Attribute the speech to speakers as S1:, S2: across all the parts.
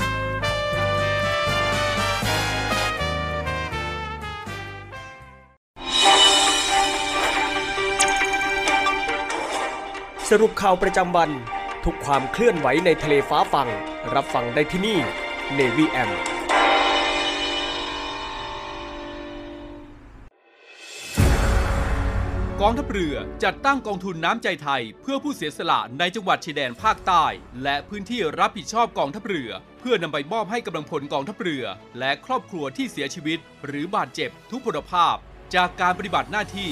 S1: 2563
S2: สรุปข่าวประจำวัน ทุกความเคลื่อนไหวในทะเลฟ้าฟัง รับฟังได้ที่นี่ Navy M
S1: กองทัพเรือจัดตั้งกองทุนน้ำใจไทย เพื่อผู้เสียสละในจังหวัดชายแดนภาคใต้ และพื้นที่รับผิดชอบกองทัพเรือ เพื่อนำไปมอบให้กำลังพลกองทัพเรือ และครอบครัวที่เสียชีวิต หรือบาดเจ็บทุกพลภาพ จากการปฏิบัติหน้าที่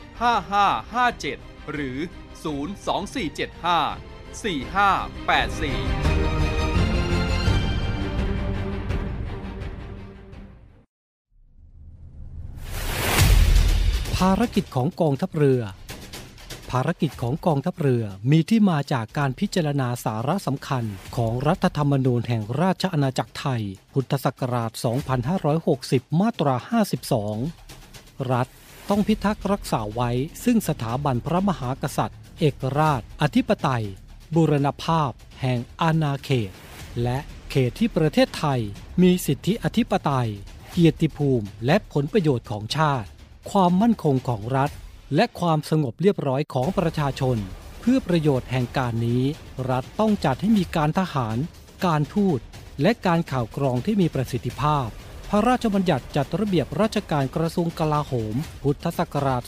S1: 5557 หรือ 02475 4584
S3: ภารกิจของกองทัพเรือ ภารกิจของกองทัพเรือมีที่มาจากการพิจารณาสาระสำคัญของรัฐธรรมนูญแห่งราชอาณาจักรไทย พุทธศักราช 2560 มาตรา 52 รัฐ ต้องพิทักษ์รักษาไว้ ซึ่งสถาบันพระมหากษัตริย์ เอกราช อธิปไตย บูรณภาพ แห่งอาณาเขต และเขตที่ประเทศไทย มีสิทธิอธิปไตย เกียรติภูมิ และผลประโยชน์ของชาติ ความมั่นคงของรัฐ และความสงบเรียบร้อยของประชาชน เพื่อประโยชน์แห่งการนี้ รัฐต้องจัดให้มีการทหาร การทูตและการข่าวกรองที่มีประสิทธิภาพ พระราชบัญญัติจัดระเบียบราชการกระทรวงกลาโหม พุทธศักราช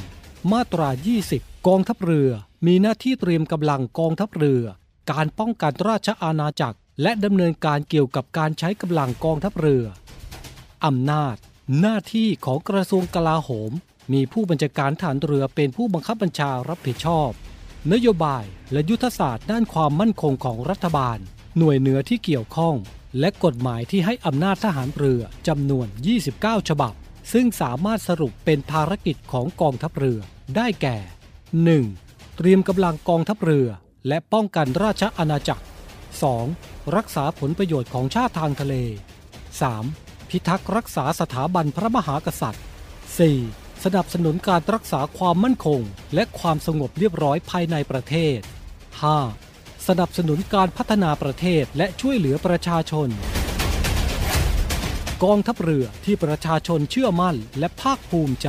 S3: 2551 มาตรา 20 กองทัพเรือ มีหน้าที่เตรียมกำลังกองทัพเรือ การป้องกันราชอาณาจักร และดำเนินการเกี่ยวกับการใช้กำลังกองทัพเรือ อำนาจ หน้าที่ของกระทรวงกลาโหม มีผู้บัญชาการฐานเรือเป็นผู้บังคับบัญชารับผิดชอบ นโยบายและยุทธศาสตร์ด้านความมั่นคงของรัฐบาล หน่วยเหนือที่เกี่ยวข้อง และกฎหมายที่ให้อำนาจทหารเรือจำนวน 29 ฉบับ ซึ่งสามารถสรุปเป็นภารกิจของกองทัพเรือ ได้แก่ 1. เตรียมกำลังกองทัพเรือ และป้องกันราชอาณาจักร 2. รักษาผลประโยชน์ของชาติทางทะเล 3. พิทักษ์รักษาสถาบันพระมหากษัตริย์ 4. สนับสนุนการรักษาความมั่นคง และความสงบเรียบร้อยภายในประเทศ 5. สนับสนุนการพัฒนาประเทศและช่วยเหลือประชาชน กองทัพเรือที่ประชาชนเชื่อมั่นและภาคภูมิใจ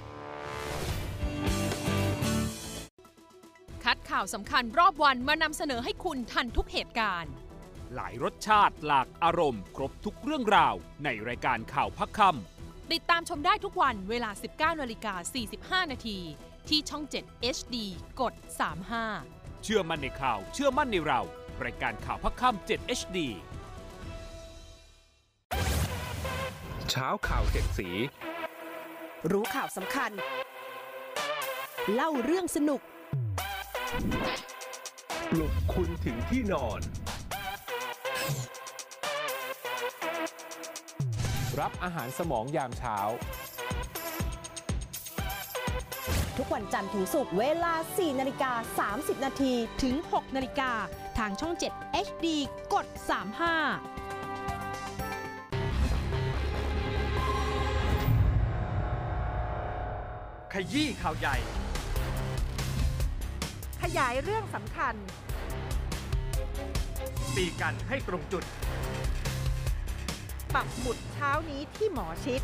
S4: ข่าวสำคัญรอบวันมานำเสนอให้คุณทันทุกเหตุการณ์
S5: หลายรสชาติหลากอารมณ์ ครบทุกเรื่องราว ในรายการข่าวพักค
S4: ติดตามชมได้ทุกวันเวลา 19นาฬิกา45 นาทีที่ช่อง 7 HD กด 35ำ
S5: เชื่อมั่นในข่าว เชื่อมั่นในเรา รายการข่าวพักคำ7 HD
S6: เช้าข่าวเจ็ดสี
S7: รู้ข่าวสำคัญ เล่าเรื่องสนุก
S6: ปลุกคุณถึงที่นอน รับอาหารสมองยามเช้า
S7: ทุกวันจันทร์ถึงศุกร์เวลา 4 นาฬิกา 30 นาที
S4: ถึง 6 นาฬิกา ทางช่อง 7 HD กด 35
S8: ขยี้ข่าวใหญ่
S7: ขยายเรื่องสำคัญ
S8: ตีกันให้ตรงจุด
S7: ปักหมุดเช้านี้ที่หมอชิด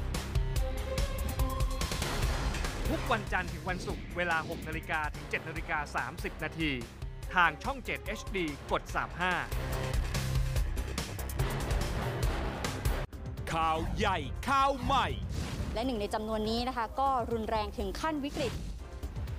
S8: ทุกวันจันทร์ถึงวันศุกร์เวลา 6นาฬิกาถึง7นาฬิกา30 นาที ทางช่อง 7 HD กด 35
S5: ข่าวใหญ่ข่าวใหม่
S9: และหนึ่งในจำนวนนี้นะคะ ก็รุนแรงถึงขั้นวิกฤต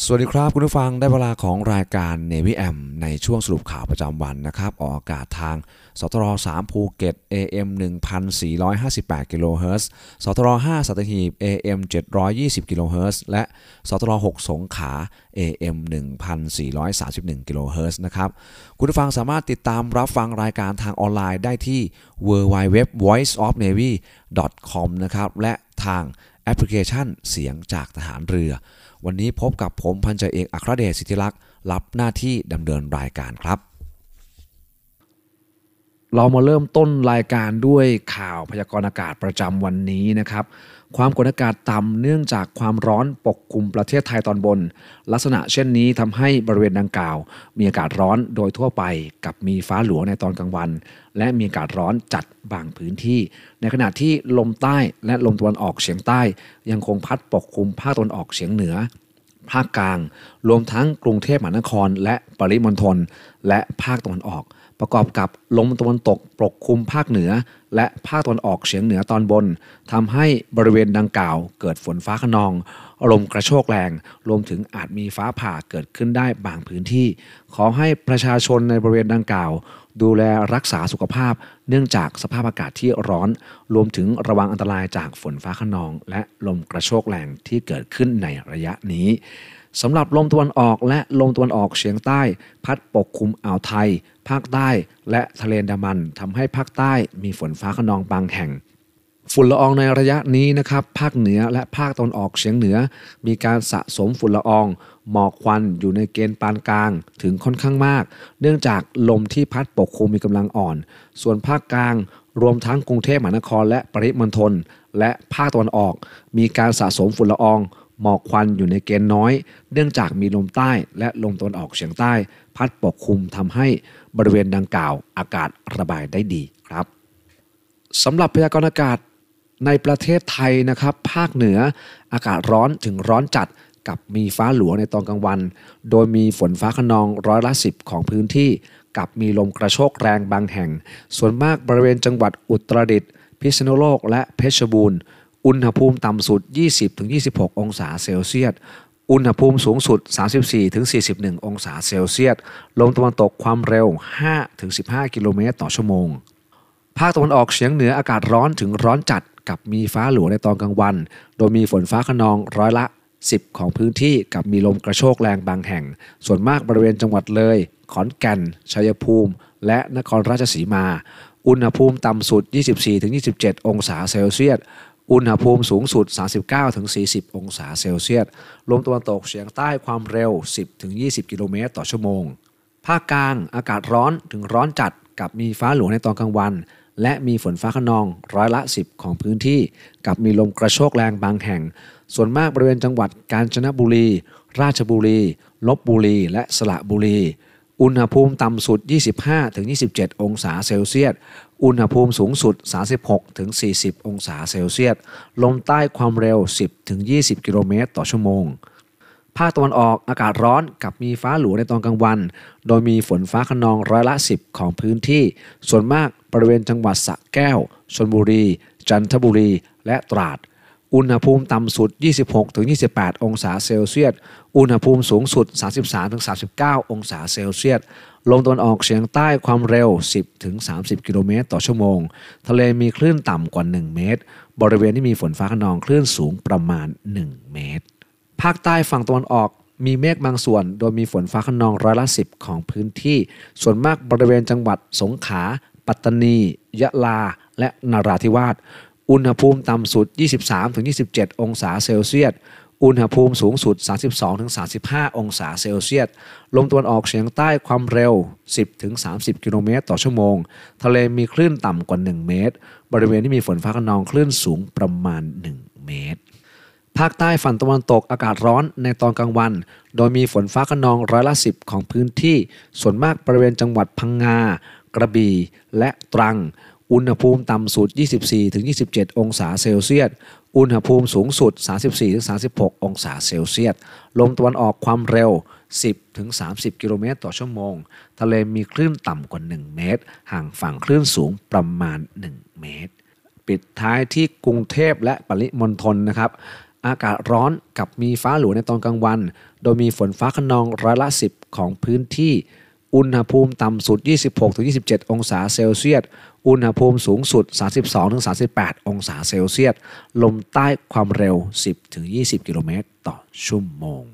S10: สวัสดีครับคุณผู้ฟังได้เวลาของรายการ Navy M ในช่วงสรุปข่าวประจำวันนะครับ ออกอากาศทางสทร3ภูเก็ต AM 1458กิโลเฮิรตซ์สทร5สัตหีบ AM 720กิโลเฮิรตซ์และสทร6สงขา AM 1431กิโลเฮิรตซ์นะครับ คุณผู้ฟังสามารถติดตามรับฟังรายการทางออนไลน์ได้ที่ www voiceofnavy com นะครับและทาง แอปพลิเคชันเสียงจากทหารเรือ วันนี้พบกับผมพันจ่าเอกอัครเดชสิทธิลักษ์รับหน้าที่ดำเนินรายการครับ เรามาเริ่มต้นรายการด้วยข่าวพยากรณ์อากาศประจำวันนี้นะครับ ความกดอากาศต่ำเนื่องจากความร้อนปกคลุมประเทศไทยตอนบน ลักษณะเช่นนี้ทำให้บริเวณดังกล่าว มีอากาศร้อนโดยทั่วไปกับมีฟ้าหลวงในตอนกลางวัน และมีอากาศร้อนจัดบางพื้นที่ ในขณะที่ลมใต้และลมตะวันออกเฉียงใต้ ยังคงพัดปกคลุมภาคตะวันออกเฉียงเหนือภาคกลาง รวมทั้งกรุงเทพมหานคร และปริมณฑลและภาคตะวันออก ประกอบกับลมตะวันตกปกคลุมภาคเหนือ และภาคตะวันออกเฉียงเหนือตอนบนทำให้บริเวณดังกล่าว เกิดฝนฟ้าขนองลมกระโชกแรง รวมถึงอาจมีฟ้าผ่าเกิดขึ้นได้บางพื้นที่ ขอให้ประชาชนในบริเวณดังกล่าว ดูแลรักษาสุขภาพ เนื่องจากสภาพอากาศที่ร้อน รวมถึงระวังอันตรายจากฝนฟ้าขนอง และลมกระโชกแรงที่เกิดขึ้นในระยะนี้สำหรับลมตะวันออกและลมตะวันออกเฉียงใต้ พัดปกคลุมอ่าวไทย ภาคใต้ และทะเลอันดามันทำให้ภาคใต้มีฝนฟ้าขนองบางแห่ง ฝุ่นละอองในระยะนี้นะครับภาคเหนือและภาคตะวันออกเฉียงเหนือ มีการสะสมฝุ่นละอองหมอกควันอยู่ในเกณฑ์ปานกลางถึงค่อนข้างมาก เนื่องจากลมที่พัดปกคลุมมีกำลังอ่อน ส่วนภาคกลาง รวมทั้งกรุงเทพมหานครและปริมณฑลและภาคตะวันออก มีการสะสมฝุ่นละอองหมอกควันอยู่ในเกณฑ์น้อย เนื่องจากมีลมใต้และลมตะวันออกเฉียงใต้ พัดปกคลุมทำให้บริเวณดังกล่าว อากาศระบายได้ดีครับสำหรับพยากรณ์อากาศ ในประเทศไทยนะครับภาคเหนืออากาศร้อนถึงร้อนจัดกับมีฟ้าหลวในตอนกลางวัน โดยมีฝนฟ้าขนองร้อยละสิบของพื้นที่ กับมีลมกระโชกแรงบางแห่ง ส่วนมากบริเวณจังหวัดอุตรดิตถ์พิษณุโลกและเพชรบูรณ์ อุณหภูมิต่ำสุด 20-26 องศาเซลเซียส อุณหภูมิสูงสุด 34-41 องศาเซลเซียส ลมตะวันตกความเร็ว 5-15 กิโลเมตรต่อชั่วโมง ภาคตะวันออกเฉียงเหนืออากาศร้อนถึงร้อนจัด กับมีฟ้าหลวงในตอนกลางวัน โดยมีฝนฟ้าขนองร้อยละ 10 ของพื้นที่กับมีลมกระโชกแรงบางแห่ง ส่วนมากบริเวณจังหวัดเลย ขอนแก่น ชัยภูมิ และนครราชสีมา อุณหภูมิต่ำสุด 24-27 องศาเซลเซียสอุณหภูมิสูงสุด 39-40 องศาเซลเซียส ลมตะวันตกเฉียงใต้ความเร็ว 10-20 กิโลเมตรต่อชั่วโมง ภาคกลางอากาศร้อนถึงร้อนจัดกับมีฟ้าหลวงในตอนกลางวัน และมีฝนฟ้าขนองร้อยละ 10 ของพื้นที่ กับมีลมกระโชกแรงบางแห่ง ส่วนมากบริเวณจังหวัดกาญจนบุรี ราชบุรี ลบบุรี และสระบุรี อุณหภูมิต่ำสุด 25-27 องศาเซลเซียส อุณหภูมิสูงสุด 36-40 องศาเซลเซียส ลมใต้ความเร็ว 10-20 กิโลเมตรต่อชั่วโมง ภาคตะวันออกอากาศร้อนกับมีฟ้าหลวในตอนกลางวัน โดยมีฝนฟ้าขนองร้อยละ 10 ของพื้นที่ ส่วนมากบริเวณจังหวัดสระแก้วชลบุรี จันทบุรี และตราด อุณหภูมิต่ำสุด 26-28 องศาเซลเซียส อุณหภูมิสูงสุด 33-39 องศาเซลเซียส ลมตะวันออกเฉียงใต้ความเร็ว 10-30 กิโลเมตรต่อชั่วโมง ทะเลมีคลื่นต่ำกว่า 1 เมตร บริเวณที่มีฝนฟ้าขนองคลื่นสูงประมาณ 1 เมตร ภาคใต้ฝั่งตะวันออกมีเมฆบางส่วน โดยมีฝนฟ้าขนองร้อยละสิบของพื้นที่ ส่วนมากบริเวณจังหวัดสงขลาปัตตานี ยะลา และนราธิวาส อุณหภูมิต่ำสุด 23-27 องศาเซลเซียส อุณหภูมิสูงสุด 32-35 องศาเซลเซียส ลมตะวันออกเฉียงใต้ความเร็ว 10-30 กิโลเมตรต่อชั่วโมง ทะเลมีคลื่นต่ำกว่า 1 เมตร บริเวณที่มีฝนฟ้าขนองคลื่นสูงประมาณ 1 เมตร ภาคใต้ฝั่งตะวันตกอากาศร้อนในตอนกลางวัน โดยมีฝนฟ้าขนองร้อยละสิบของพื้นที่ ส่วนมากบริเวณจังหวัดพังงา กระบี่ และตรัง อุณหภูมิต่ำสุด 24-27 องศาเซลเซียส อุณหภูมิสูงสุด 34-36 องศาเซลเซียส ลมตะวันออกความเร็ว 10-30 กิโลเมตรต่อชั่วโมง ทะเลมีคลื่นต่ำกว่า 1 เมตร ห่างฝั่งคลื่นสูงประมาณ 1 เมตร ปิดท้ายที่กรุงเทพและปริมณฑลนะครับ อากาศร้อนกับมีฟ้าหลวในตอนกลางวัน โดยมีฝนฟ้าขนองร้อยละ 10 ของพื้นที่ อุณหภูมิต่ำสุด 26-27 องศาเซลเซียส อุณหภูมิสูงสุด 32-38 องศาเซลเซียส ลมใต้ความเร็ว 10-20 กิโลเมตรต่อชั่วโมง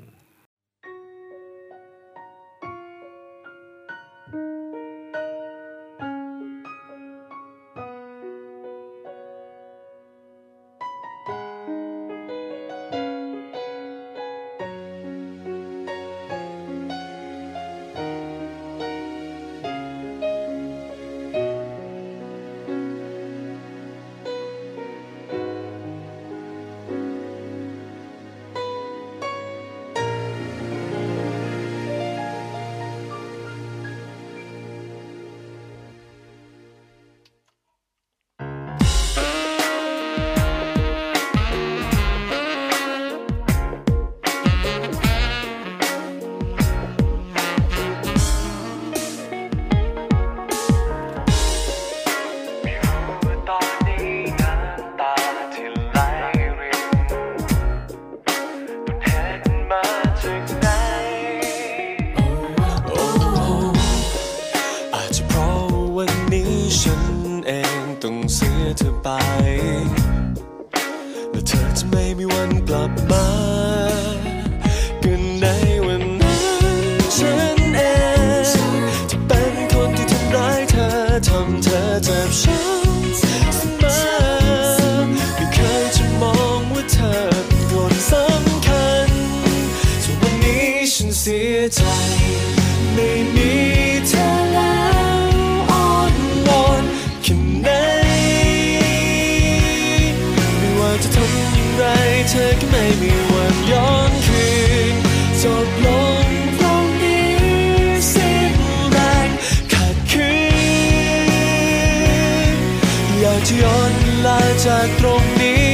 S11: ลาจาก
S12: ตรงนี้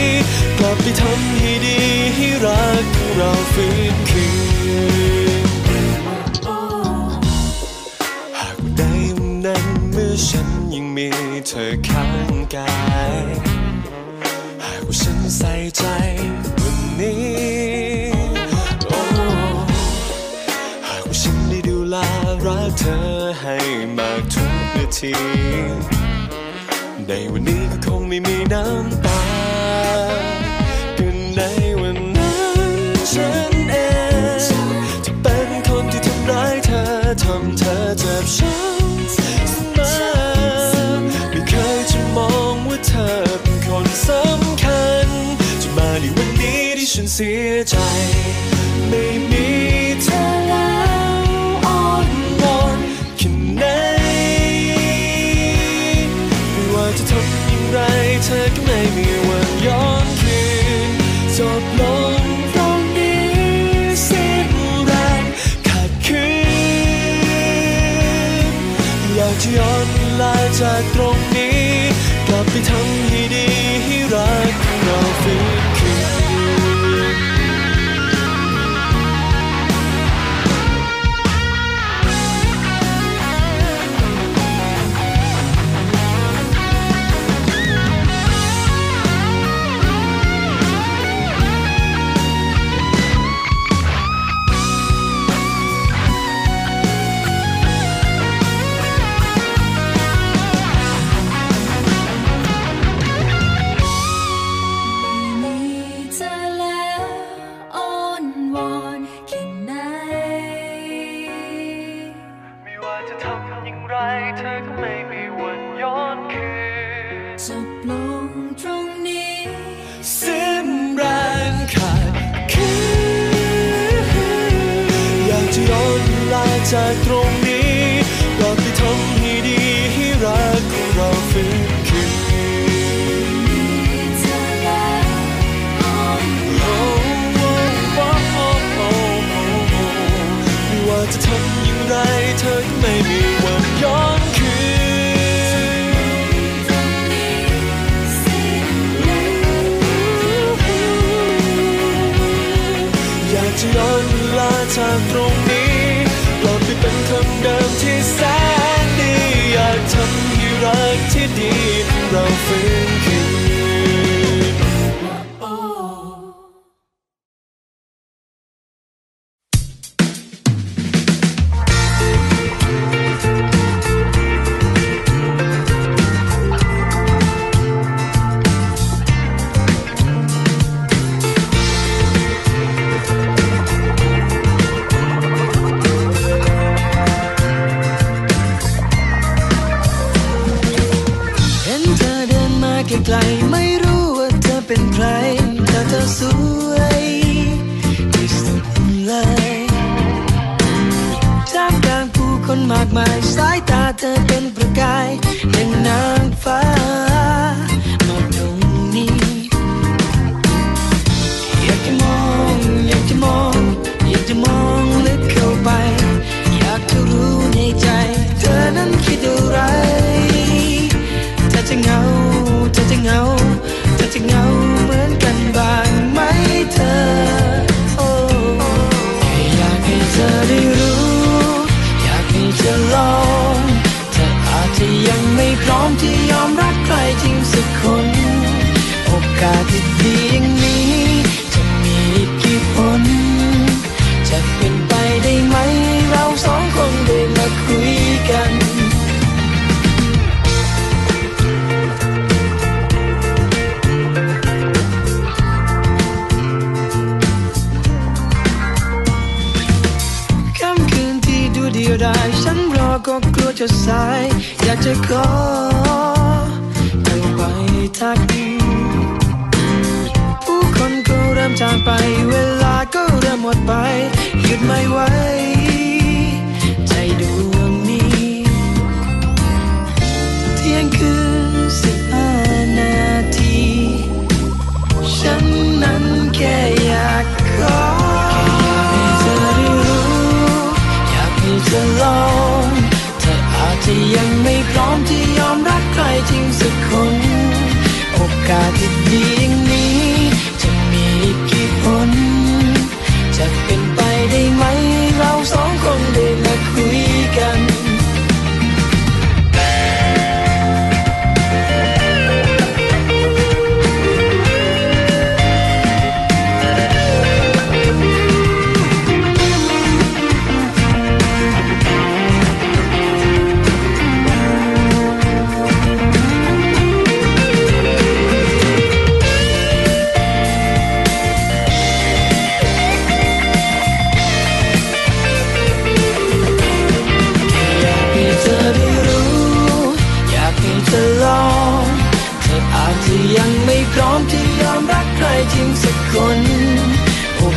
S12: กลับไปทำให้ดีให้รักเรา
S13: ฟื้นคืนหากวันใดวันนั้นเมื่อฉันยังมีเธอข้างกาย หากว่าฉันใส่ใจวันนี้ฉันได้ดูแลรักเธอให้มากทุกนาที ในวันนี้ก็คงไม่มีน้ำตากันในวันนั้นฉันเองจะเป็นคนที่ทำร้ายเธอทำเธอเจ็บช้ำมอไม่เคยจะมองว่าเธอเป็นคนสำคัญ จะมาในวันนี้ที่ฉันเสียใจ ไม่มีเธอ ตรงนี้ กลับไปทำให้ดี ทำอย่างไรเธอก็ไม่มีวันย้อนคืน
S14: จบลงตรงนี้
S13: ซึม
S15: แรงขาดคืออยากจะย้อนเวลาจากตรง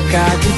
S15: pecado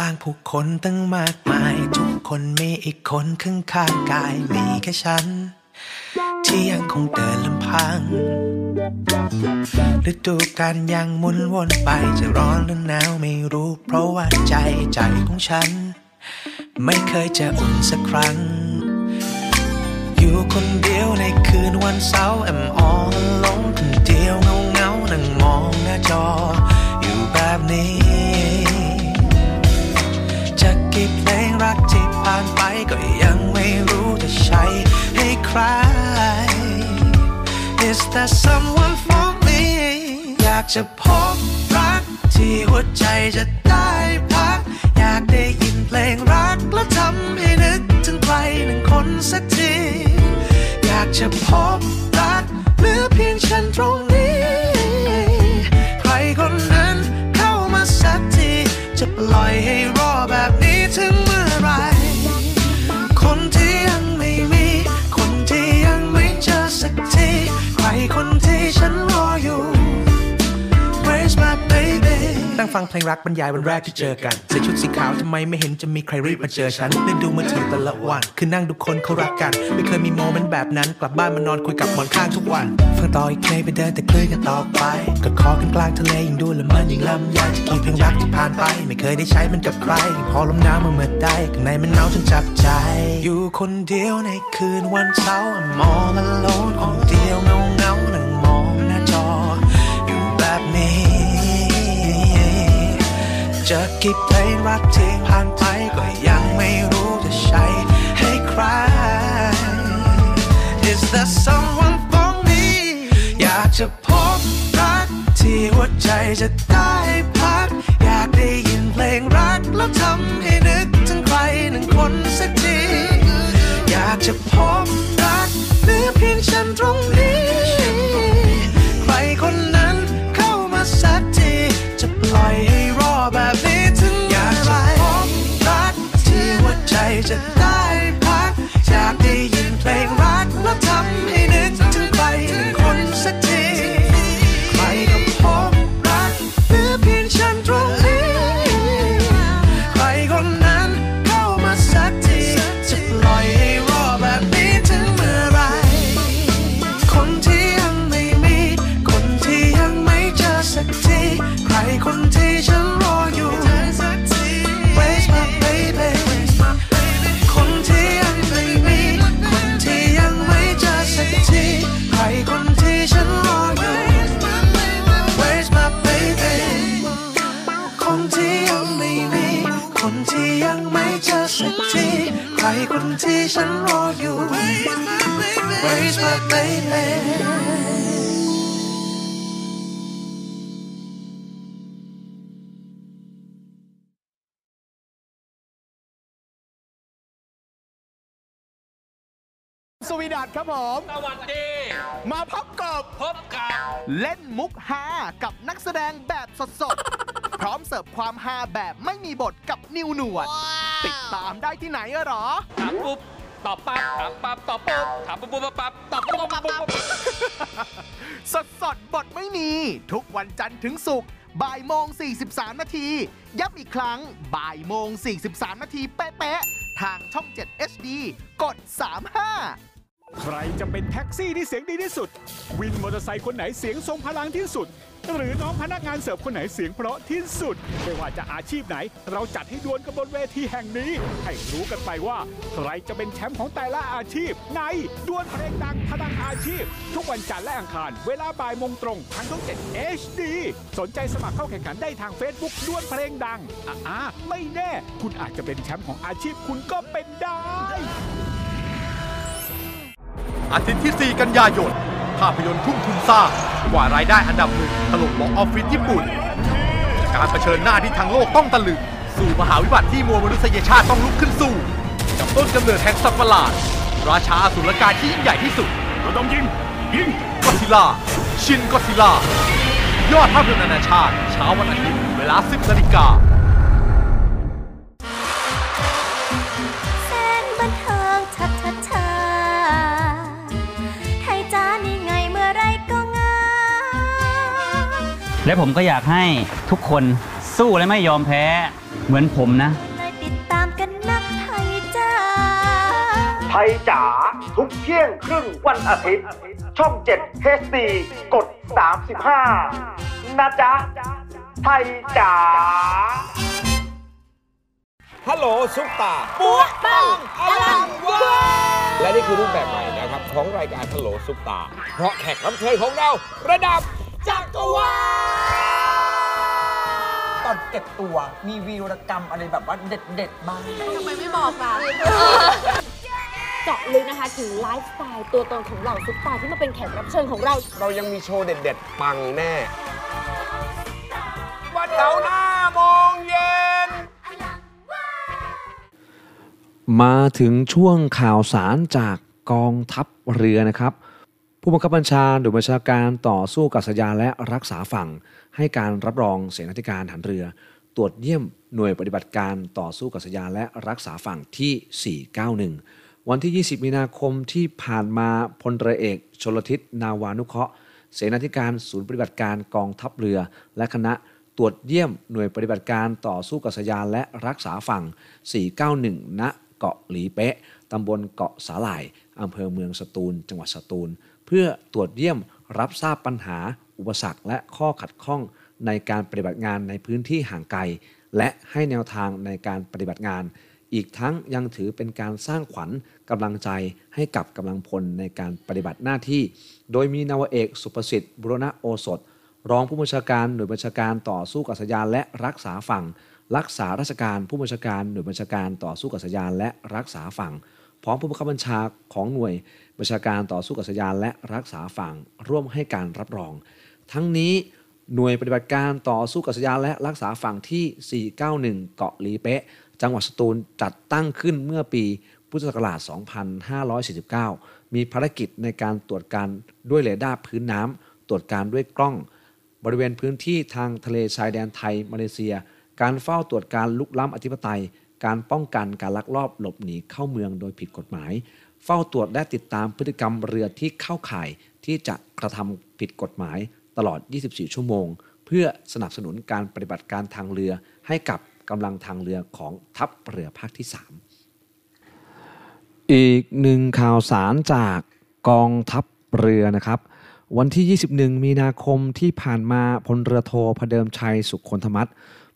S15: ลางผู้
S16: คนตั้งมากมาย ทุกคนมีอีกคนข้างข้างกายมีแค่ฉัน ที่ยังคงเดินลำพังฤดูการยังหมุนวนไปจะร้อนหรือหนาวไม่รู้ เพราะว่าใจใจของฉัน ไม่เคยจะอุ่นสักครั้ง อยู่คนเดียวในคืนวันเสาร์แอมออนลงคนเดียวเงาเงานั่งมองหน้าจอ อยู่แบบนี้ รักที่ผ่านไปก็ยังไม่รู้จะใช้ให้ใคร Is there someone for me อยากจะพบรักที่หัวใจจะได้พัก อยากได้ยินเพลงรักแล้วทำให้นึกถึงใครหนึ่งคนสักที อยากจะพบรักเหลือเพียงฉันตรงนี้ ใครคนนั้นเข้ามาสักที จะปล่อยให้รอแบบนี้ถึงเมื่อ ฟังเพลงรักบรรยายวันแรกที่เจอกันใส่ชุดสีขาวทำไมไม่เห็นจะมีใครรีบมาเจอฉันเล่นดูมือถือแต่ละวัน คือนั่งดูคนเขารักกัน ไม่เคยมีโมเมนต์แบบนั้นกลับบ้านมานอนคุยกับหมอนข้างทุกวัน ฟังต่ออีกเพลงไปเดินแต่คลื่นกันต่อไปก็คอกันกลางทะเลยิ่งดูและมันยิ่งลำยายจะกี่เพลงรักที่ผ่านไป ไม่เคยได้ใช้มันกับใครพอลมหนาวมาเมื่อใดข้างในมันหนาวจนจับใจ อยู่คนเดียวในคืนวันเสาร์ I'm all alone คนเดียวเงาเงาๆนั่ง จะกี่เพลงรักที่ผ่านไปก็ยังไม่รู้จะใช้ให้ใคร Is there someone for me อยากจะพบรักที่หัวใจจะได้พัก อยากได้ยินเพลงรักแล้วทำให้นึกถึงใครหนึ่งคนสักที อยากจะพบรักเหลือเพียงฉันตรงนี้ ใครคนนั้นเข้ามาสักทีจะปล่อยให้รอแบบ จะได้พักอยากได้ยินเพลงรักแล้วทำให้ ครคนที่ฉันรออยู่ Where's my baby ส
S17: วีดัตครับผม
S18: สวัสดี
S17: มาพบกับ
S18: พบกับ
S17: เล่นมุกฮากับนักแสดงแบบสดๆ พร้อมเสิร์ฟความฮาแบบไม่มีบทกับนิวหนวด ติดตามได้ที่ไหนอะหรอ
S18: ถามปุ๊บตอบปั๊บถามปั๊บตอบปุ๊บถามปุ๊บปุ๊บปั๊บตอบปุ๊บปุ๊บปุ๊บปุ๊บ
S17: สดสดๆบทไม่มี ทุกวันจันทร์ถึงศุกร์บ่ายโมง 43 นาที ย้ำอีกครั้งบ่ายโมง 43 นาทีเป๊ะๆทางช่อง 7 HD กด 35
S6: ใครจะเป็นแท็กซี่ที่เสียงดีที่สุด วินมอเตอร์ไซค์คนไหนเสียงทรงพลังที่สุด หรือน้องพนักงานเสิร์ฟคนไหนเสียงเพราะที่สุด ไม่ว่าจะอาชีพไหน เราจัดให้ดวลกันบนเวทีแห่งนี้ ให้รู้กันไปว่า ใครจะเป็นแชมป์ของแต่ละอาชีพ ในดวลเพลงดังพลังอาชีพ ทุกวันจันทร์และอังคาร เวลาบ่ายโมงตรงทางช่อง7 HD สนใจสมัครเข้าแข่งขันได้ทาง Facebook ดวลเพลงดังอ่าไม่แน่ คุณอาจจะเป็นแชมป์ของอาชีพคุณก็เป็นได้
S19: อาทิตย์ที่ 4 กันยายน ภาพยนตร์ทุ่มทุนสร้างกว่ารายได้อันดับหนึ่งถล่มบ็อกออฟฟิศญี่ปุ่น การเผชิญหน้าที่ทางโลกต้องตะลึง สู่มหาวิบัติที่มวลมนุษยชาติต้องลุกขึ้นสู่กับต้นกำเนิดแห่งสัตว์ประหลาด ราชาอสุรกายที่ยิ่งใหญ่ที่สุดระดมยิงยิงก็ซิล่าชินก็ซิล่ายอดภาพยนตร์นานาชาติเช้าวันอาทิตย์เวลา 10นาฬิกา
S14: และ
S20: ผมก็อยากให้ทุกคนสู้และไม่ยอมแพ้เหมือนผมนะ
S14: ติดตามกันนักไทยจ้า
S21: ไทยจ๋าทุกเที่ยงครึ่งวันอาทิตย์ ช่อง 7 HD กด 35 นะจ๊ะ ไทยจ๋า
S22: ฮัลโหลซุปตา
S14: ปัวปังอลังวา
S22: และนี่คือรูปแบบใหม่นะครับ ของรายการฮัลโหลซุปตา เพราะแขกรับเชิญของเราระดับ
S14: จักรวาล
S23: ตอนเก็บตัวมีวีรกรรมอะไรแบบว่าเด็ดๆบ้าง
S24: ทำไมไม่บอกล่ะเจาะลึกนะคะถึงไลฟ์สไตล์ตัวตนของเหล่าซุปตาร์ที่มาเป็นแขกรับเชิญของเรา
S22: เรายังมีโชว์เด็ด ๆ ปังแน่ วันเสาร์หน้าโมงเย็น
S10: มาถึงช่วงข่าวสารจากกองทัพเรือนะครับ ผู้บังคับบัญชาหน่วยบัญชาการต่อสู้กับสัญญาและรักษาฝั่ง ให้การรับรองเสนาธิการทหารเรือ ตรวจเยี่ยมหน่วยปฏิบัติการต่อสู้กับสัญญาและรักษาฝั่งที่ 491 วันที่ 20 มีนาคมที่ผ่านมาพลเรือเอกชลทิศนาวานุเคราะห์ เสนาธิการศูนย์ปฏิบัติการกองทัพเรือ และคณะตรวจเยี่ยมหน่วยปฏิบัติการต่อสู้กับสัญญาและรักษาฝั่ง 491 ณ เกาะหลีเป๊ะตำบลเกาะสาหร่ายอำเภอเมืองสตูล จังหวัดสตูล เพื่อตรวจเยี่ยมรับทราบปัญหา อุปสรรคและข้อขัดข้องในการปฏิบัติงานในพื้นที่ห่างไกล และให้แนวทางในการปฏิบัติงาน อีกทั้งยังถือเป็นการสร้างขวัญกำลังใจให้กับกำลังพลในการปฏิบัติหน้าที่ โดยมีนาวเอกสุประสิทธิ์บุรณะโอสถ รองผู้บัญชาการหน่วยบัญชาการต่อสู้กับสัญญาและรักษาฝั่ง รักษาราชการผู้บัญชาการหน่วยบัญชาการต่อสู้กับสัญญาและรักษาฝั่ง พร้อมผู้บังคับบัญชาของหน่วยบัญชาการต่อสู้กับสัญญาและรักษาฝั่งร่วมให้การรับรอง ทั้งนี้หน่วยปฏิบัติการต่อสู้กับสัญญาและรักษาฝั่งที่ 491 เกาะลีเป๊ะจังหวัดสตูลจัดตั้งขึ้นเมื่อปีพุทธศักราช 2549 มีภารกิจในการตรวจการด้วยเรดาร์พื้นน้ำตรวจการด้วยกล้อง บริเวณพื้นที่ทางทะเลชายแดนไทยมาเลเซีย การเฝ้าตรวจการลุกล้ำอธิปไตย การป้องกันการลักลอบหลบหนีเข้าเมืองโดยผิดกฎหมาย เฝ้าตรวจและติดตามพฤติกรรมเรือที่เข้าข่ายที่จะกระทำผิดกฎหมายตลอด 24 ชั่วโมง เพื่อสนับสนุนการปฏิบัติการทางเรือให้กับกำลังทางเรือของทัพเรือภาคที่ 3 อีกหนึ่งข่าวสารจากกองทัพเรือนะครับวันที่ 21 มีนาคมที่ผ่านมาพลเรือโทพเดิมชัยสุขคนธมัต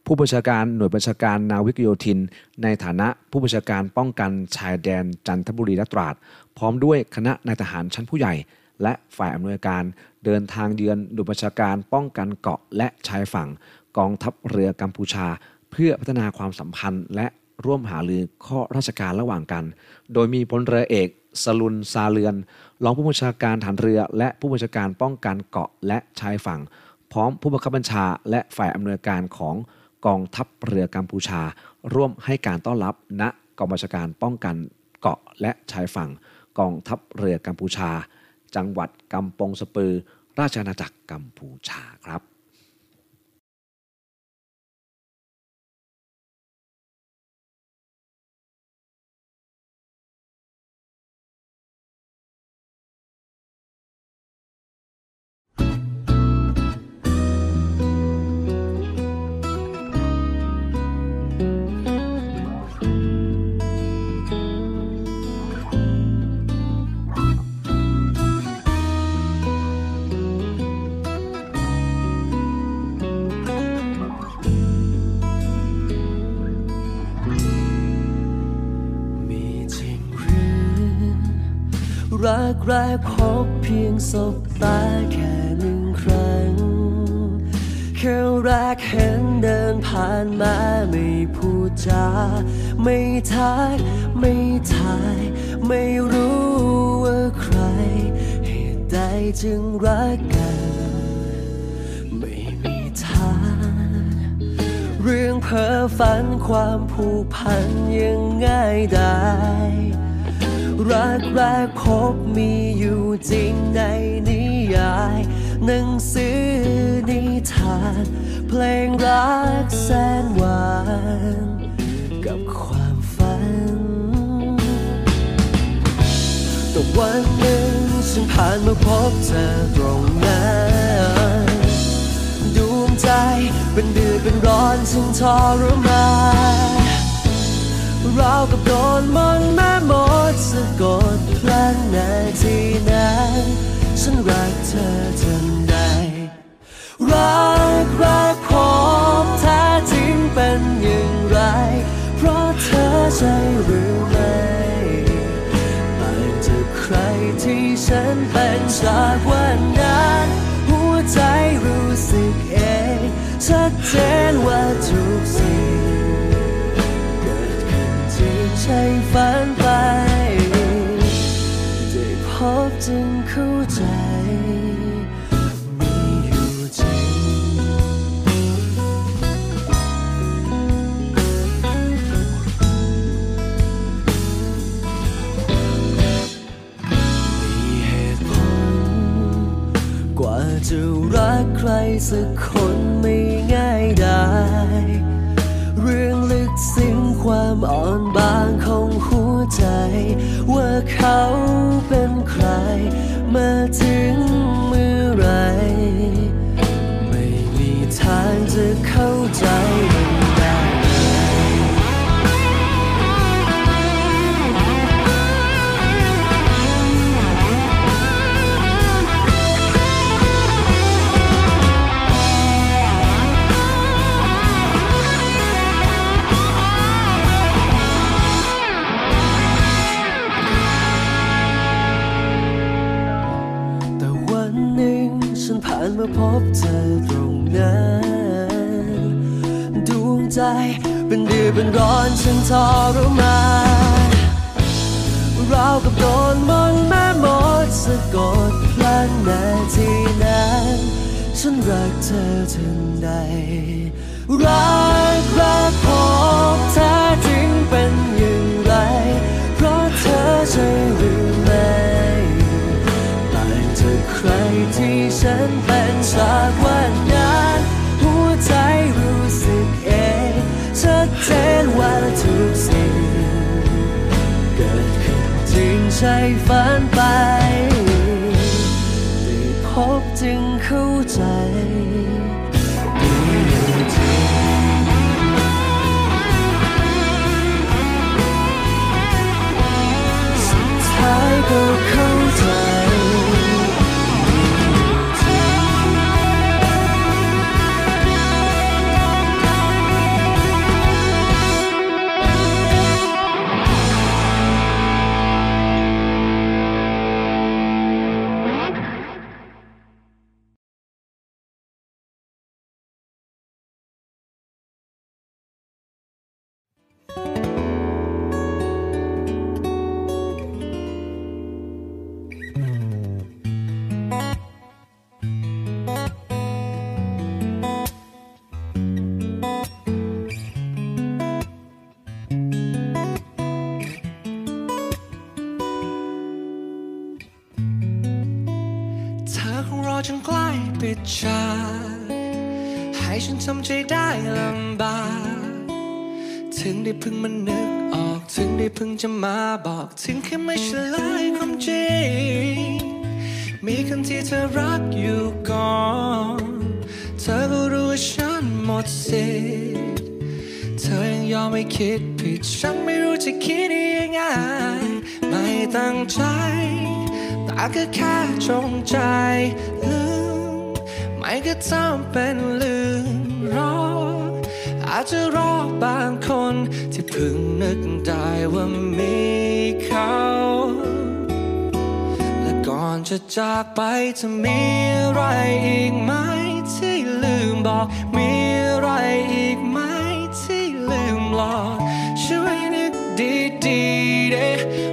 S10: ผู้บัญชาการหน่วยบัญชาการนาวิกโยธิน ในฐานะผู้บัญชาการป้องกันชายแดนจันทบุรีและตราด พร้อมด้วยคณะนายทหารชั้นผู้ใหญ่ และฝ่ายอำนวยการเดินทางเยือนหน่วยบัญชาการป้องกันเกาะและชายฝั่ง กองทัพเรือกัมพูชา เพื่อพัฒนาความสัมพันธ์และร่วมหารือข้อราชการระหว่างกัน โดยมีพลเรือเอกสลุนซาเลือน รองผู้บัญชาการฐานเรือ และผู้บัญชาการป้องกันเกาะและชายฝั่ง พร้อมผู้บังคับบัญชาและฝ่ายอำนวยการของ กองทัพเรือกัมพูชา ร่วมให้การต้อนรับณกองบัญชาการป้องกันเกาะและชายฝั่ง กองทัพเรือกัมพูชา จังหวัดกำปงสปือ ราชอาณาจักรกัมพูชาครับ
S12: แรกพบเพียงสบตาแค่หนึ่งครั้ง แค่แรกเห็นเดินผ่านมาไม่พูดจา ไม่ทักไม่ทาย ไม่รู้ว่าใคร เหตุใดจึงรักกัน ไม่มีทาง เรื่องเพ้อฝันความผูกพันยังง่ายได้ รักแรกพบมีอยู่จริงในนิยาย หนังสือนิทาน เพลงรักแสนหวาน กับความฝัน แต่วันหนึ่งฉันผ่านมาพบเธอตรงนั้นดูใจเป็นเดือดเป็นร้อนซึ่งทรมาน ราวกับโดนมนแม่มดสะกดพลันนาทีนั้นฉันรักเธอทันใด รักรักผมแท้จริงเป็นอย่างไร เพราะเธอใช่หรือไม่ต่างจากใครที่ฉันเป็นจากวันนั้น หัวใจรู้สึกเองชัดเจนว่าทุกสิ่ง นจริงฝันไปได้พบจึงเข้าใจมีอยู่จริงมีเหตุผลกว่าจะรักใครสักคนไม่ง่ายได้ เรื่องลึกซึ้งความอ่อน ว่ เป็นเดือดเป็นร้อนฉันทรมานรากับโดนมนแม่มดสะกดพลันนาทีนั้นฉันรักเธอถึงใด รักรักพบแท้จริงเป็นอย่างไร เพราะเธอใช่หรือ ทุกสิ่ง เกิดขึ้นจริงใช่ฝันไปได้พบจึงเข้าใจสุดท้ายก็
S25: ธอรักอยู่ก่อน เธอก็รู้ว่าฉันหมดสิทธิ์เธอยังยอมไม่คิดผิด ฉันไม่รู้จะคิดยังไง ไม่ตั้งใจ แต่ก็แค่จงใจลืม ไม่ก็ทำเป็นลืมรอ อาจจะรอบางคนที่เพิ่งนึกได้ว่ามีเขา จะจากไปจะมีอะไรอีกไหมที่ลืมบอก มีอะไรอีกไหมที่ลืมหลอกช่วยนึกดีๆเด้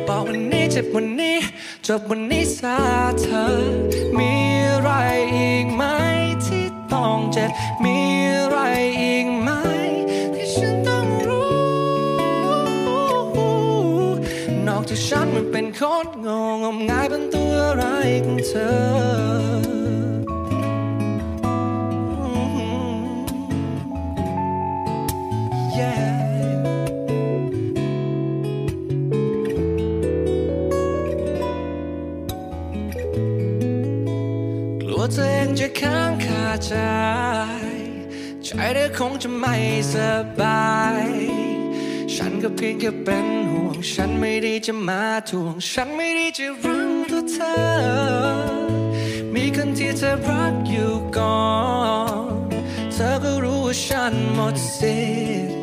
S25: บอกวันนี้เจ็บวันนี้จบวันนี้ซาเธอ มีอะไรอีกไหมที่ต้องเจ็บมีอะไรอีกไหมที่ฉันต้องรู้ นอกจากฉันมันเป็นคนงงงมงายเป็นตัว ร้ายของเธอ yeah กลัวตัวเองจะค้างคาใจ ใจเธอคงจะไม่สบายฉันก็เพียงแค่เป็นห่วง ฉันไม่ได้จะมาทวง ฉันไม่ได้จะรู้ ตัวเธอ มีคนที่เธอรักอยู่ก่อน เธอก็รู้ว่าฉันหมดสิทธิ์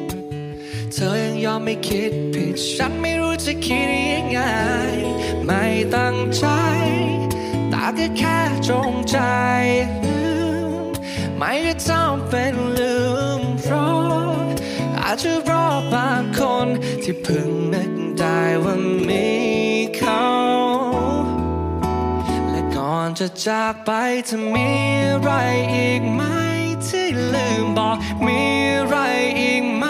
S25: เธอยังยอมไม่คิดผิด ฉันไม่รู้จะคิดยังไง ไม่ตั้งใจ ตาก็แค่จงใจลืม ไม่ได้ต้เป็นลืมเพราะอาจจะรอบางคนที่เพิ่งนึกได้ว่ามี จะจากไปจะมีอะไรอีกไหมที่ลืมบอก มีอะไรอีกไหม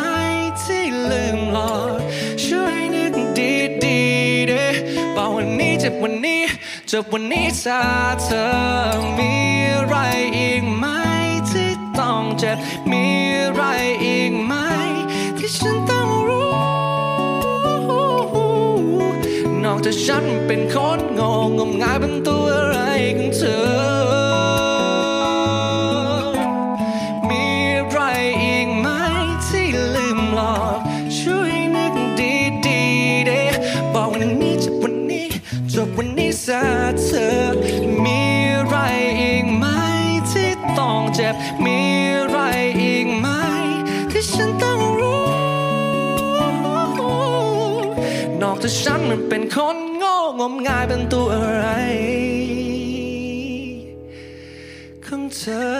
S25: ที่ลืมหลอกช่วยนึกดีดีเด้บอกวันนี้เจ็บวันนี้จบวันนี้ชาเธอมีอะไรอีกไหมที่ต้องเจ็บมีอะไรอีกไหมที่ฉันต้อง ถ้าฉันเป็นคนงงงมงายเป็นตัวอะไรของเธอ มันเป็นคนโง่งมงายเป็นตัวอะไรของเธอ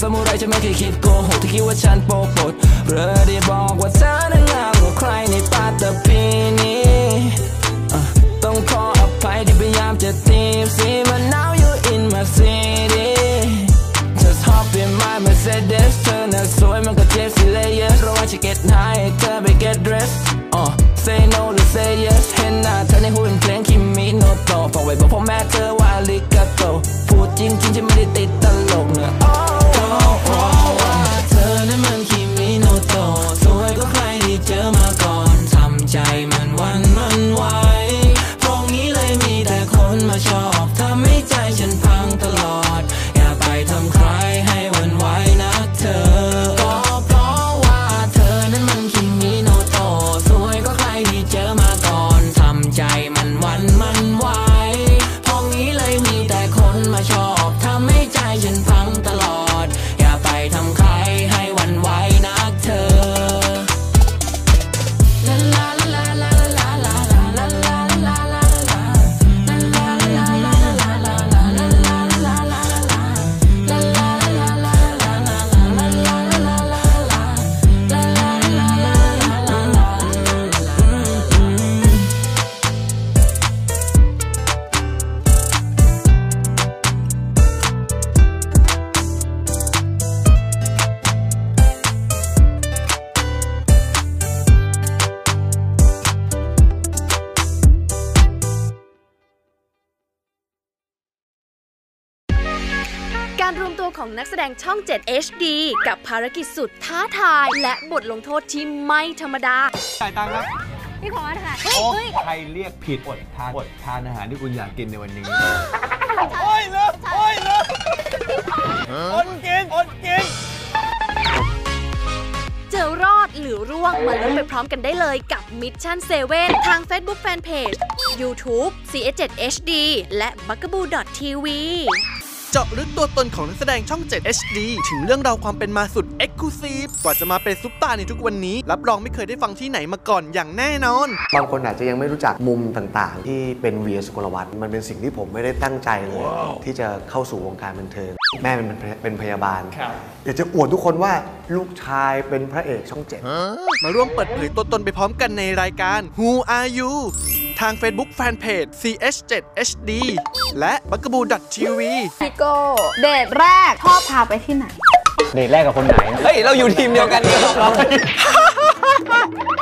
S26: ซามูไรจะไม่เคยคิดโกหก
S25: ที่คิดว่าฉันโปปดเรอได้บอกว่าเธอนั้นงามกว่าใครในปาตะพีนี้ต้องขออภัยที่พยายามจะตีมสีมัน now you in my city just hop in my Mercedes เธอน่ะสวยมันก็เจ็บสีเลเยอะเพราะว่าฉันเก็ตไฮเธอไปเกต dressed uh, say no หรือ say yes เห็นหน้าเธอในหุ่นเพลงคิมมิโนโตบอกไว้บอ
S26: กพ่อแม่เธอ
S27: ช่อง 7 HD กับภารกิจสุดท้าทาย และบทลงโทษที่ไม่ธรรมดา
S28: จ่ายตังค์ครับ
S27: พี่พอสค่ะ
S28: โอ้ใครเรียกผิดอดทานอดทานอาหารที่คุณอยากกินในวันนี้ โอ้ยเลิกโอ้ยเลิกอดกินอดกิน
S27: จะรอดหรือร่วงมาลุ้นไปพร้อมกันได้เลยกับ Mission 7 ทาง Facebook Fanpage YouTube CS7 HD และ b u g a b o o TV
S29: เจาะลึกตัวตนของนักแสดงช่อง 7 HD ถึงเรื่องราวความเป็นมาสุด e x c l u s i v e กว่าจะมาเป็นซุปตาร์ในทุกวันนี้ รับรองไม่เคยได้ฟังที่ไหนมาก่อนอย่างแน่นอน
S30: บางคนอาจจะยังไม่รู้จักมุมต่างๆ ที่เป็นเวียสุกลวัฒน์มันเป็นสิ่งที่ผมไม่ได้ตั้งใจเลย ที่จะเข้าสู่วงการบันเทิง แม่เป็นเป็นพยาบาลอยากจะอวดทุกคนว่าลูกชายเป็นพระเอกช่องเจ็ด
S29: มาร่วมเปิดเผยตัวตนไปพร้อมกันในรายการ Who Are You ทาง Facebook Fanpage CH7 HD และ b u g a b o o TV
S31: พี่โก้เดทแรกชอบพาไปที่ไหน
S28: เดทแรกกับคนไหน เฮ้ย เราอยู่ทีมเดียวกันนี่เรา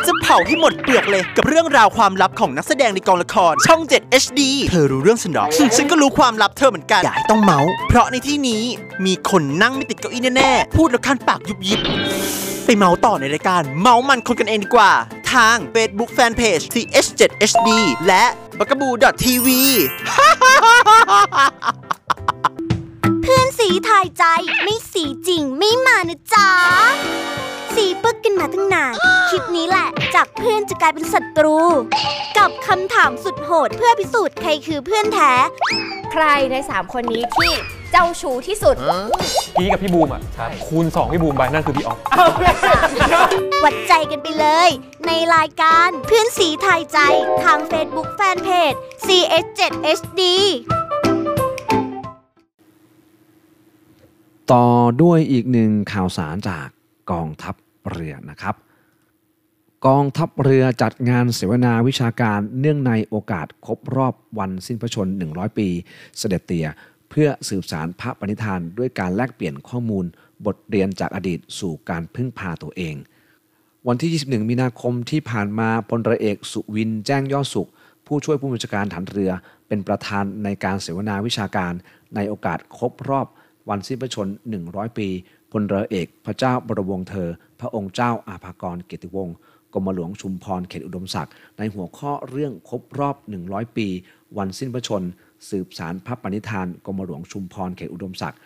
S29: จะเผาให้หมดเปลือกเลยกับเรื่องราวความลับของนักแสดงในกองละคร ช่อง 7 HD เธอรู้เรื่องฉันหรอ ฉันก็รู้ความลับเธอเหมือนกัน อย่าให้ต้องเมาส์เพราะในที่นี้มีคนนั่งไม่ติดเก้าอี้แน่ๆ พูดแล้วคันปากยุบยิบ ไปเมาส์ต่อในรายการ เมาส์มันคนกันเองดีกว่า ทาง Facebook Fanpage CH7HD และ b u g a b o o TV
S32: เพื่อนสีทายใจไม่สีจริงไม่มานะจ๊ะ สีปึกกันมาตั้งนาน คลิปนี้แหละ จากเพื่อนจะกลายเป็นศัตรู กับคำถามสุดโหดเพื่อพิสูจน์ใครคือเพื่อนแท้
S24: ใครใน 3 คนนี้ที่เจ้าชู้ที่สุด
S28: พี่กับพี่บูมอะคูณ 2 พี่บูมไปนั่นคือพี่ออฟ
S32: วัดใจกันไปเลย ในรายการเพื่อนสีทายใจทาง Facebook Fanpage CS7HD
S10: ต่อด้วยอีกหนึ่งข่าวสารจากกองทัพเรือนะครับ กองทัพเรือจัดงานเสวนาวิชาการเนื่องในโอกาสครบรอบวันสิ้นพระชน 100 ปี เสด็จเตียเพื่อสืบสารพระปณิธานด้วยการแลกเปลี่ยนข้อมูลบทเรียนจากอดีตสู่การพึ่งพาตัวเอง วันที่ 21 มีนาคมที่ผ่านมาพลเรือเอกสุวินแจ้งยอดสุข ผู้ช่วยผู้บัญชาการฐานเรือ เป็นประธานในการเสวนาวิชาการในโอกาสครบรอบ วันสิ้นพระชน 100 ปีพลเรือเอกพระเจ้าบรมวงศ์เธอ พระองค์เจ้าอาภากรเกียรติวงศ์กรมหลวงชุมพรเขตอุดมศักดิ์ในหัวข้อเรื่องครบรอบ 100 ปี วันสิ้นพระชน สืบสารพระปณิธานกรมหลวงชุมพรเขตอุดมศักดิ์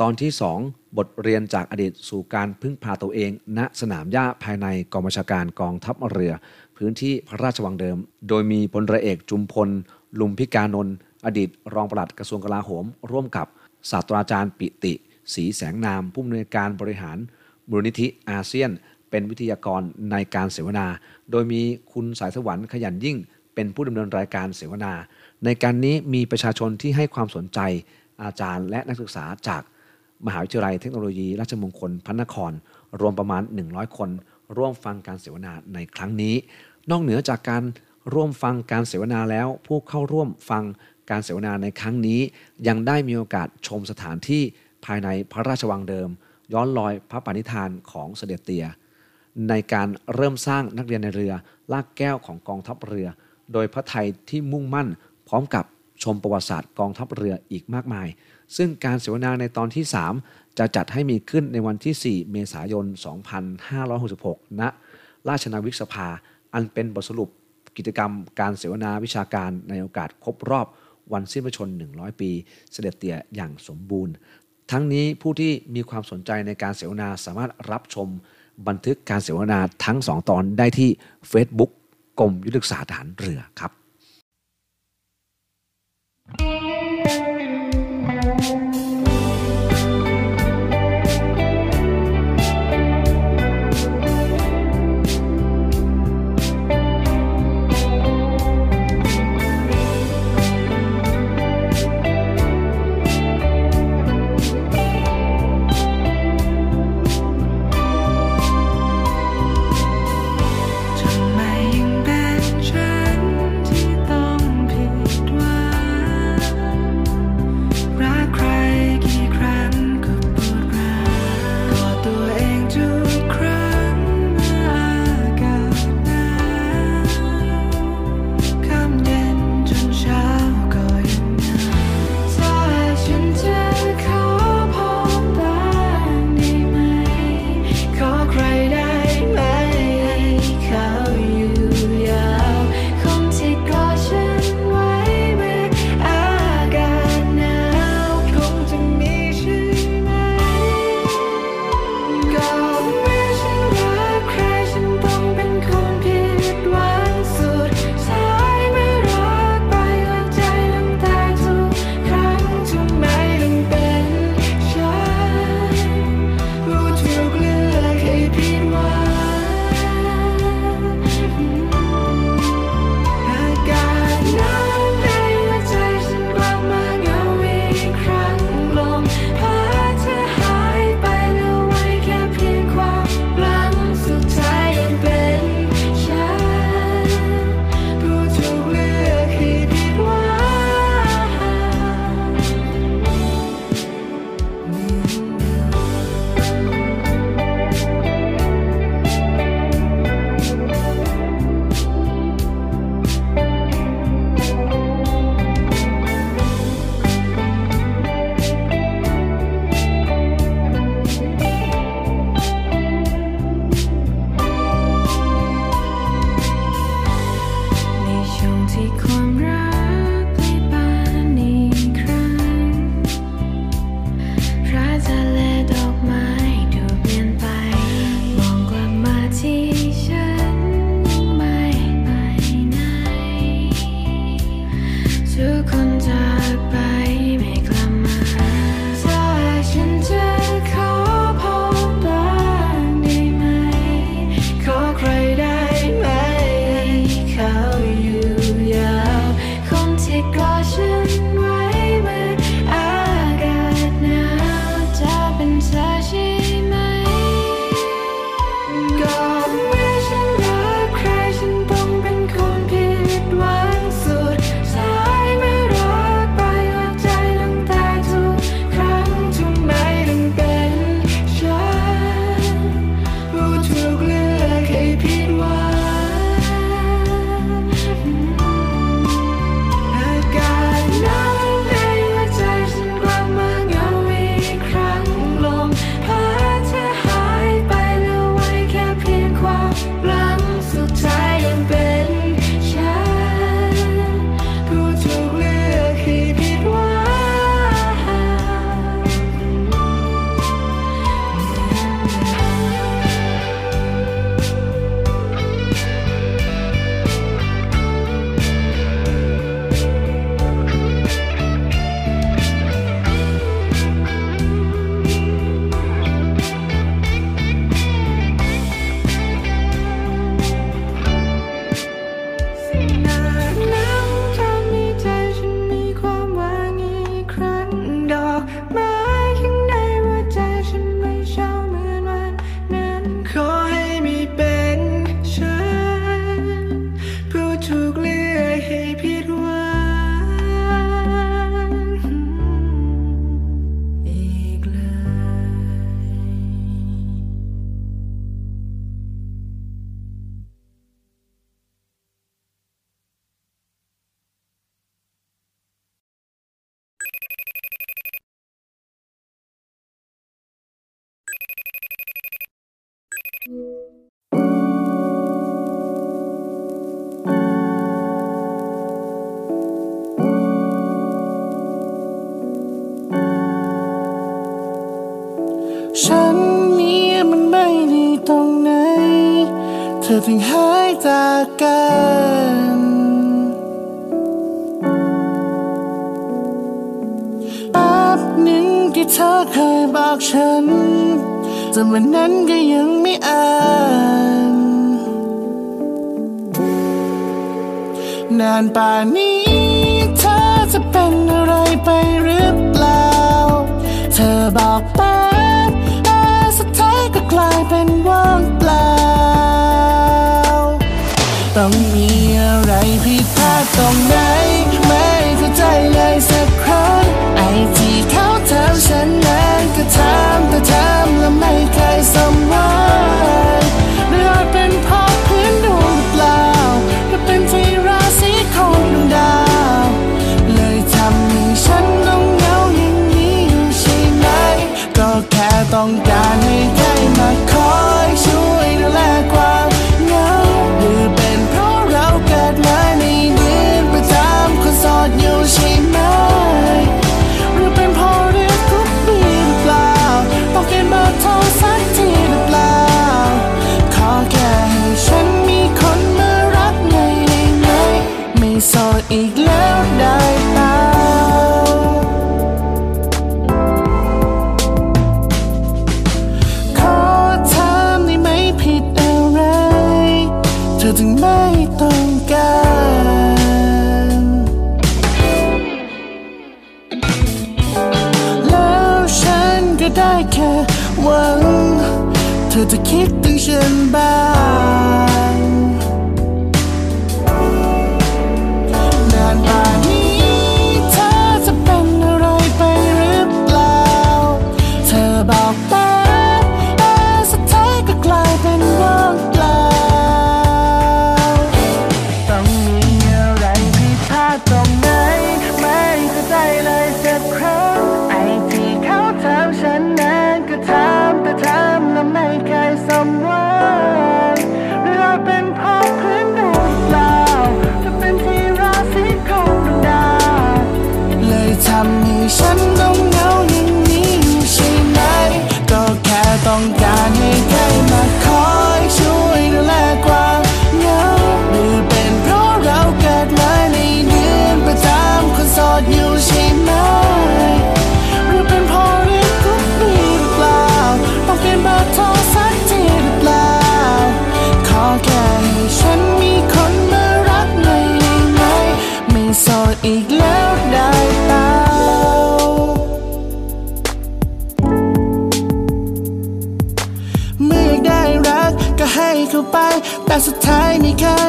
S10: ตอนที่ 2 บทเรียนจากอดีตสู่การพึ่งพาตัวเอง ณสนามหญ้าภายในกองบัญชาการกองทัพเรือ พื้นที่พระราชวังเดิม โดยมีพลเรือเอกจุมพล ลุมพิการนนท์อดีตรองปลัดกระทรวงกลาโหม ร่วมกับ ศาสตราจารย์ปิติศรีแสงนาม ผู้อำนวยการบริหารมูลนิธิอาเซียน เป็นวิทยากรในการเสวนา โดยมีคุณสายสวรรค์ขยันยิ่ง เป็นผู้ดำเนินรายการเสวนา ในการนี้มีประชาชนที่ให้ความสนใจอาจารย์และนักศึกษาจากมหาวิทยาลัยเทคโนโลยี ราชมงคลพระนคร รวมประมาณ 100 คน ร่วมฟังการเสวนาในครั้งนี้ นอกเหนือจากการร่วมฟังการเสวนาแล้ว ผู้เข้าร่วมฟัง การเสวนาในครั้งนี้ยังได้มีโอกาสชมสถานที่ภายในพระราชวังเดิม ย้อนรอยพระปณิธานของเสด็จเตีย ในการเริ่มสร้างนักเรียนในเรือ ลากแก้วของกองทัพเรือ โดยพระไทยที่มุ่งมั่น พร้อมกับชมประวัติศาสตร์กองทัพเรืออีกมากมาย ซึ่งการเสวนาในตอนที่ 3 จะจัดให้มีขึ้นในวันที่ 4 เมษายน 2566ณราชนาวิกสภา อันเป็นบทสรุปกิจกรรมการเสวนาวิชาการในโอกาสครบรอบ วันสิ้นพระชน 100 ปี เสด็จเตี่ยอย่างสมบูรณ์ ทั้งนี้ผู้ที่มีความสนใจในการเสวนาสามารถรับชมบันทึกการเสวนาทั้ง 2 ตอนได้ที่ Facebook กรมยุทธศาสตร์ฐานเรือครับ
S14: ทำ ฉัน
S33: มีมันไม่ดีตรงไหน เธอถึงหายจากกันแป๊บหนึ่งที่เธอเคยบอกฉันแต่วันนั้นก็ยัง by me. หวัง เธอจะคิดถึงฉันบ้าง 海你看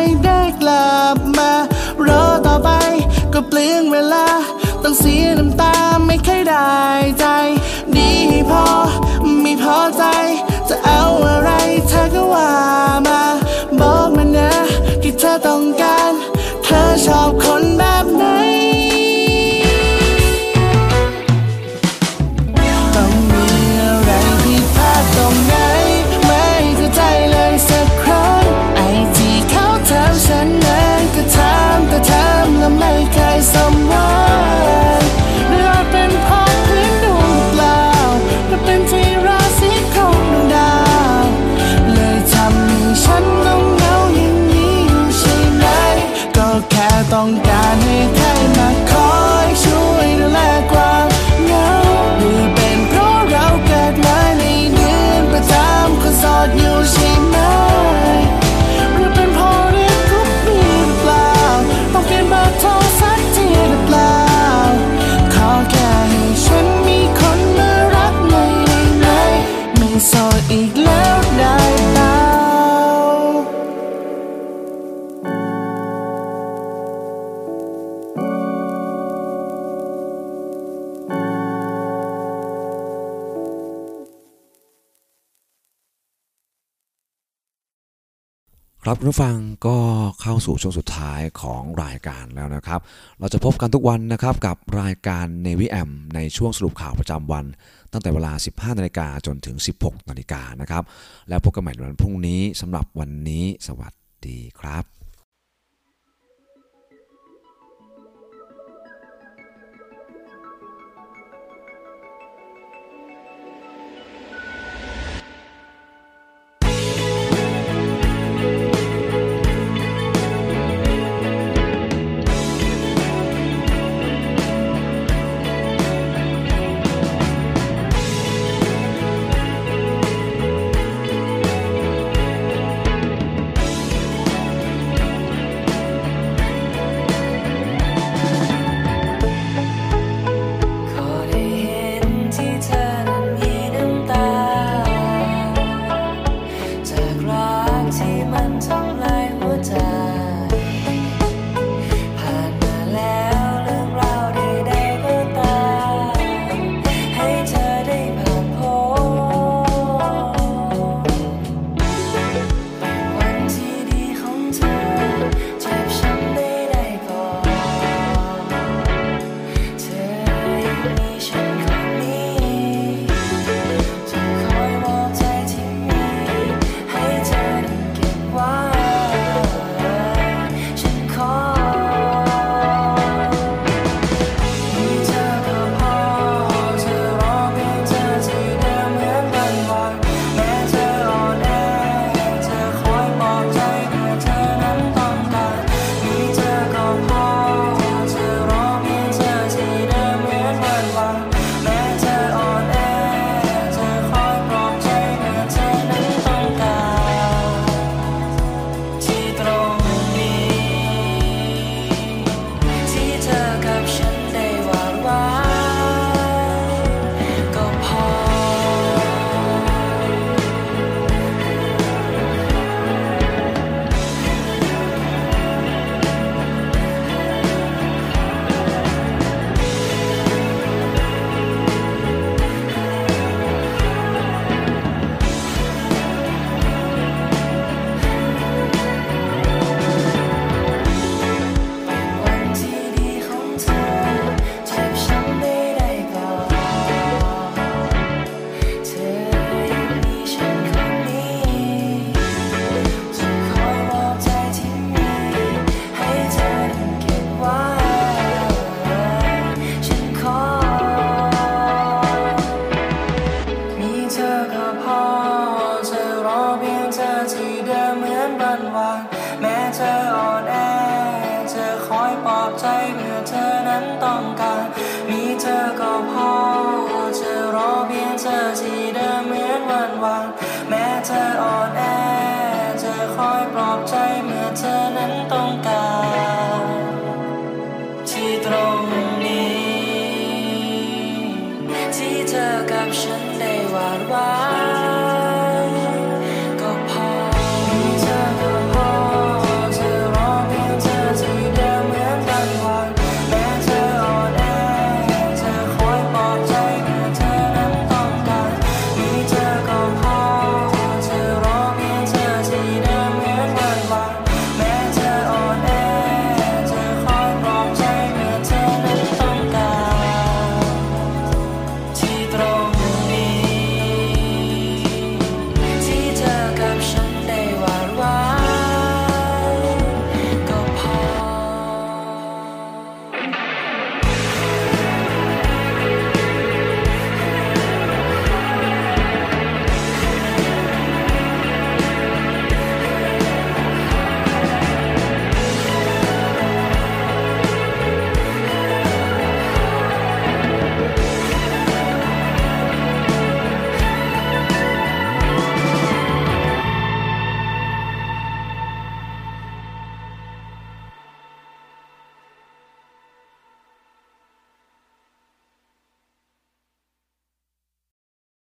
S33: ครับผู้
S25: ฟังก็เข้าสู่ช่วงสุดท้ายของรายการแล้วนะครับ เราจะพบกันทุกวันนะครับกับรายการเนวิแอมในช่วงสรุปข่าวประจำวัน ตั้งแต่เวลา 15 นาฬิกาจนถึง 16 นาฬิกานะครับ แล้วพบกันใหม่วันพรุ่งนี้สำหรับวันนี้สวัสดีครับ